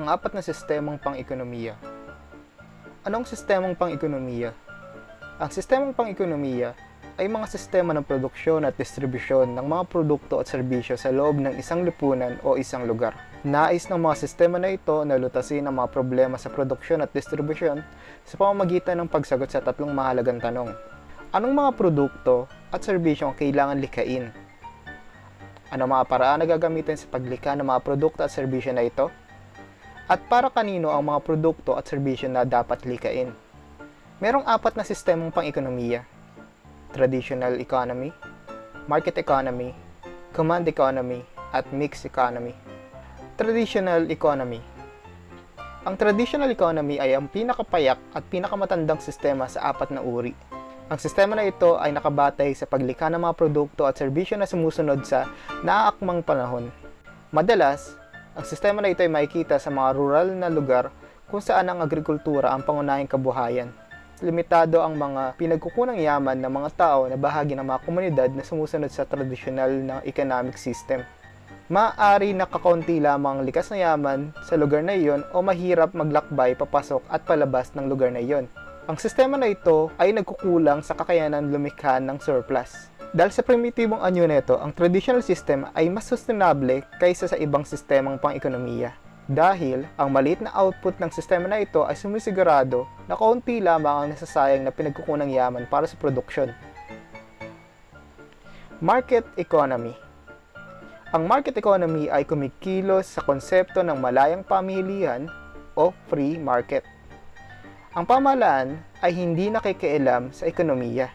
ang apat na sistemang pang-ekonomiya. Anong sistemang pang-ekonomiya? Ang sistemang pang-ekonomiya ay mga sistema ng produksyon at distribusyon ng mga produkto at serbisyo sa loob ng isang lipunan o isang lugar. Nais ng mga sistema na ito na lutasin ang mga problema sa produksyon at distribusyon sa pamamagitan ng pagsagot sa tatlong mahalagang tanong. Anong mga produkto at serbisyo ang kailangan likain? Ano mga paraan na gagamitin sa paglikha ng mga produkto at serbisyo na ito? At para kanino ang mga produkto at serbisyo na dapat likain? Merong apat na sistemang pang-ekonomiya. Traditional economy, market economy, command economy, at mixed economy. Traditional economy. Ang traditional economy ay ang pinakapayak at pinakamatandang sistema sa apat na uri. Ang sistema na ito ay nakabatay sa paglikha ng mga produkto at serbisyo na sumusunod sa naaakmang panahon. Madalas, ang sistema na ito ay makikita sa mga rural na lugar kung saan ang agrikultura ang pangunahing kabuhayan. Limitado ang mga pinagkukunang yaman ng mga tao na bahagi ng mga komunidad na sumusunod sa tradisyonal na economic system. Maaari nakakaunti lamang ang likas na yaman sa lugar na iyon o mahirap maglakbay papasok at palabas ng lugar na iyon. Ang sistema na ito ay nagkukulang sa kakayanan lumikha ng surplus. Dahil sa primitibong anyo nito, ang traditional system ay mas sustainable kaysa sa ibang sistemang pang-ekonomiya. Dahil ang maliit na output ng sistema na ito ay sumisigurado na kaunti lamang ang nasasayang na pinagkukunang yaman para sa produksyon. Market Economy Ang market economy ay kumikilos sa konsepto ng malayang pamilihan o free market. Ang pamahalaan ay hindi nakikialam sa ekonomiya.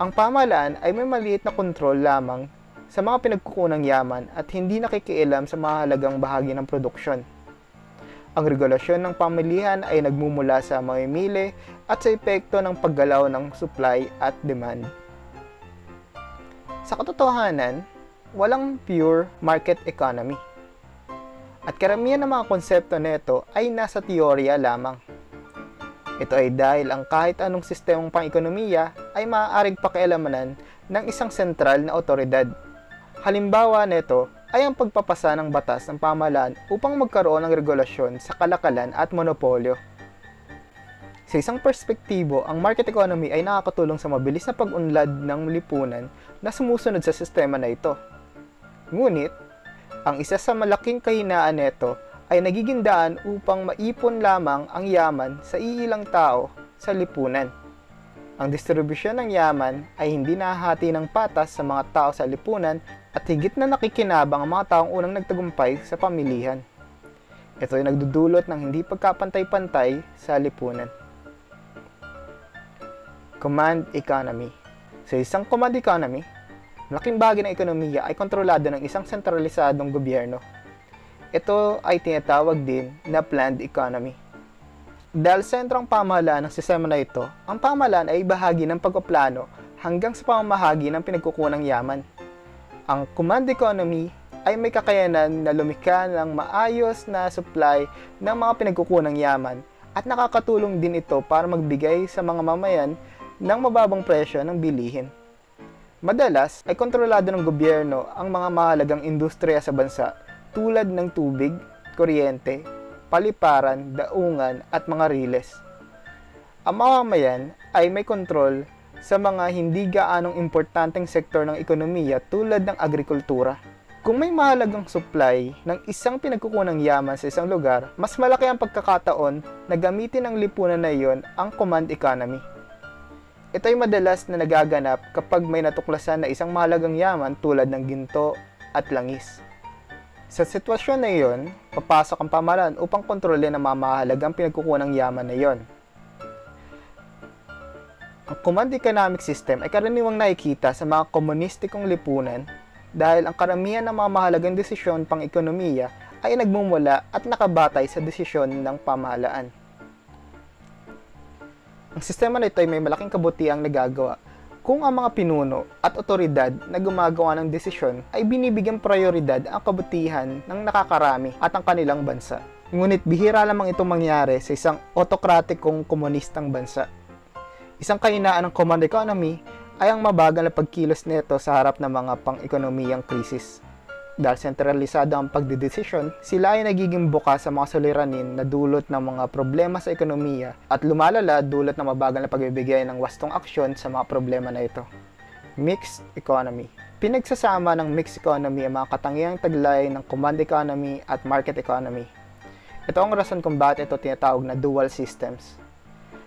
Ang pamahalaan ay may maliit na kontrol lamang sa mga pinagkukunang yaman at hindi nakikialam sa mahalagang bahagi ng produksyon. Ang regulasyon ng pamilihan ay nagmumula sa mamimili at sa epekto ng paggalaw ng supply at demand. Sa katotohanan, walang pure market economy. At karamihan ng mga konsepto nito ay nasa teorya lamang. Ito ay dahil ang kahit anong sistemang pang-ekonomiya ay maaaring pakialamanan ng isang sentral na otoridad. Halimbawa nito ay ang pagpapasa ng batas ng pamahalaan upang magkaroon ng regulasyon sa kalakalan at monopolyo. Sa isang perspektibo, ang market economy ay nakakatulong sa mabilis na pag-unlad ng lipunan na sumusunod sa sistema na ito. Ngunit, ang isa sa malaking kahinaan nito ay nagiging daan upang maipon lamang ang yaman sa iilang tao sa lipunan. Ang distribusyon ng yaman ay hindi nahahati ng patas sa mga tao sa lipunan at higit na nakikinabang ang mga taong unang nagtagumpay sa pamilihan. Ito ay nagdudulot ng hindi pagkapantay-pantay sa lipunan. Command Economy Sa isang command economy, malaking bahagi ng ekonomiya ay kontrolado ng isang sentralisadong gobyerno. Ito ay tinatawag din na planned economy. Dahil sentrong pamahalaan ng sistema na ito, ang pamahalaan ay bahagi ng pagpaplano hanggang sa pamamahagi ng pinagkukunang yaman. Ang command economy ay may kakayanan na lumikha ng maayos na supply ng mga pinagkukunang yaman at nakakatulong din ito para magbigay sa mga mamayan ng mababang presyo ng bilihin. Madalas ay kontrolado ng gobyerno ang mga mahalagang industriya sa bansa tulad ng tubig, kuryente, paliparan, daungan at mga riles. Ang mamamayan ay may kontrol sa mga hindi gaanong importanteng sektor ng ekonomiya tulad ng agrikultura. Kung may mahalagang supply ng isang pinagkukunang yaman sa isang lugar, mas malaki ang pagkakataon na gamitin ng lipunan na iyon ang command economy. Ito ay madalas na nagaganap kapag may natuklasan na isang mahalagang yaman tulad ng ginto at langis. Sa sitwasyon na iyon, papasok ang pamahalaan upang kontrolin ang mamahalagang pinagkukunang yaman na iyon. Ang command economic system ay karaniwang nakikita sa mga komunistikong lipunan dahil ang karamihan ng mga mahalagang desisyon pang ekonomiya ay nagmumula at nakabatay sa desisyon ng pamahalaan. Ang sistema na ito ay may malaking kabutiang nagagawa kung ang mga pinuno at otoridad na gumagawa ng desisyon ay binibigyan prioridad ang kabutihan ng nakakarami at ang kanilang bansa. Ngunit bihira lamang itong mangyari sa isang autokratikong komunistang bansa. Isang kahinaan ng command economy ay ang mabagal na pagkilos nito sa harap ng mga pang-ekonomiyang krisis. Dahil sentralisado ang pagdidesisyon, sila ay nagiging bukas sa mga suliranin na dulot ng mga problema sa ekonomiya at lumalala dulot ng mabagal na pagbibigay ng wastong aksyon sa mga problema na ito. Mixed economy. Pinagsasama ng mixed economy ang mga katangiang taglay ng command economy at market economy. Ito ang rason kung bakit ito tinatawag na dual systems.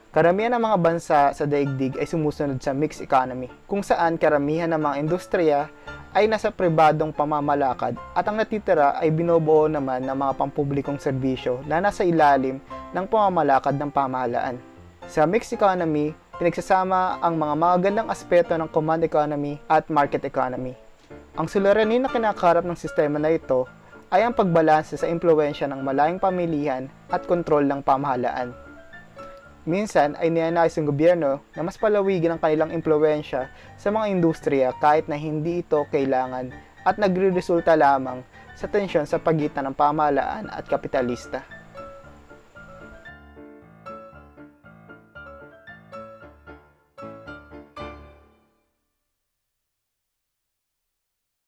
Karamihan ng mga bansa sa daigdig ay sumusunod sa mixed economy, kung saan karamihan ng mga industriya ay nasa pribadong pamamalakad at ang natitira ay binubuo naman ng mga pampublikong serbisyo na nasa ilalim ng pamamalakad ng pamahalaan. Sa mixed economy, pinagsasama ang mga magagandang aspeto ng command economy at market economy. Ang suliranin na kinakarap ng sistema na ito ay ang pagbalanse sa impluensya ng malayang pamilihan at kontrol ng pamahalaan. Minsan ay nianais ng gobyerno na mas palawigin ang kanilang impluensya sa mga industriya kahit na hindi ito kailangan at nagre-resulta lamang sa tensyon sa pagitan ng pamahalaan at kapitalista.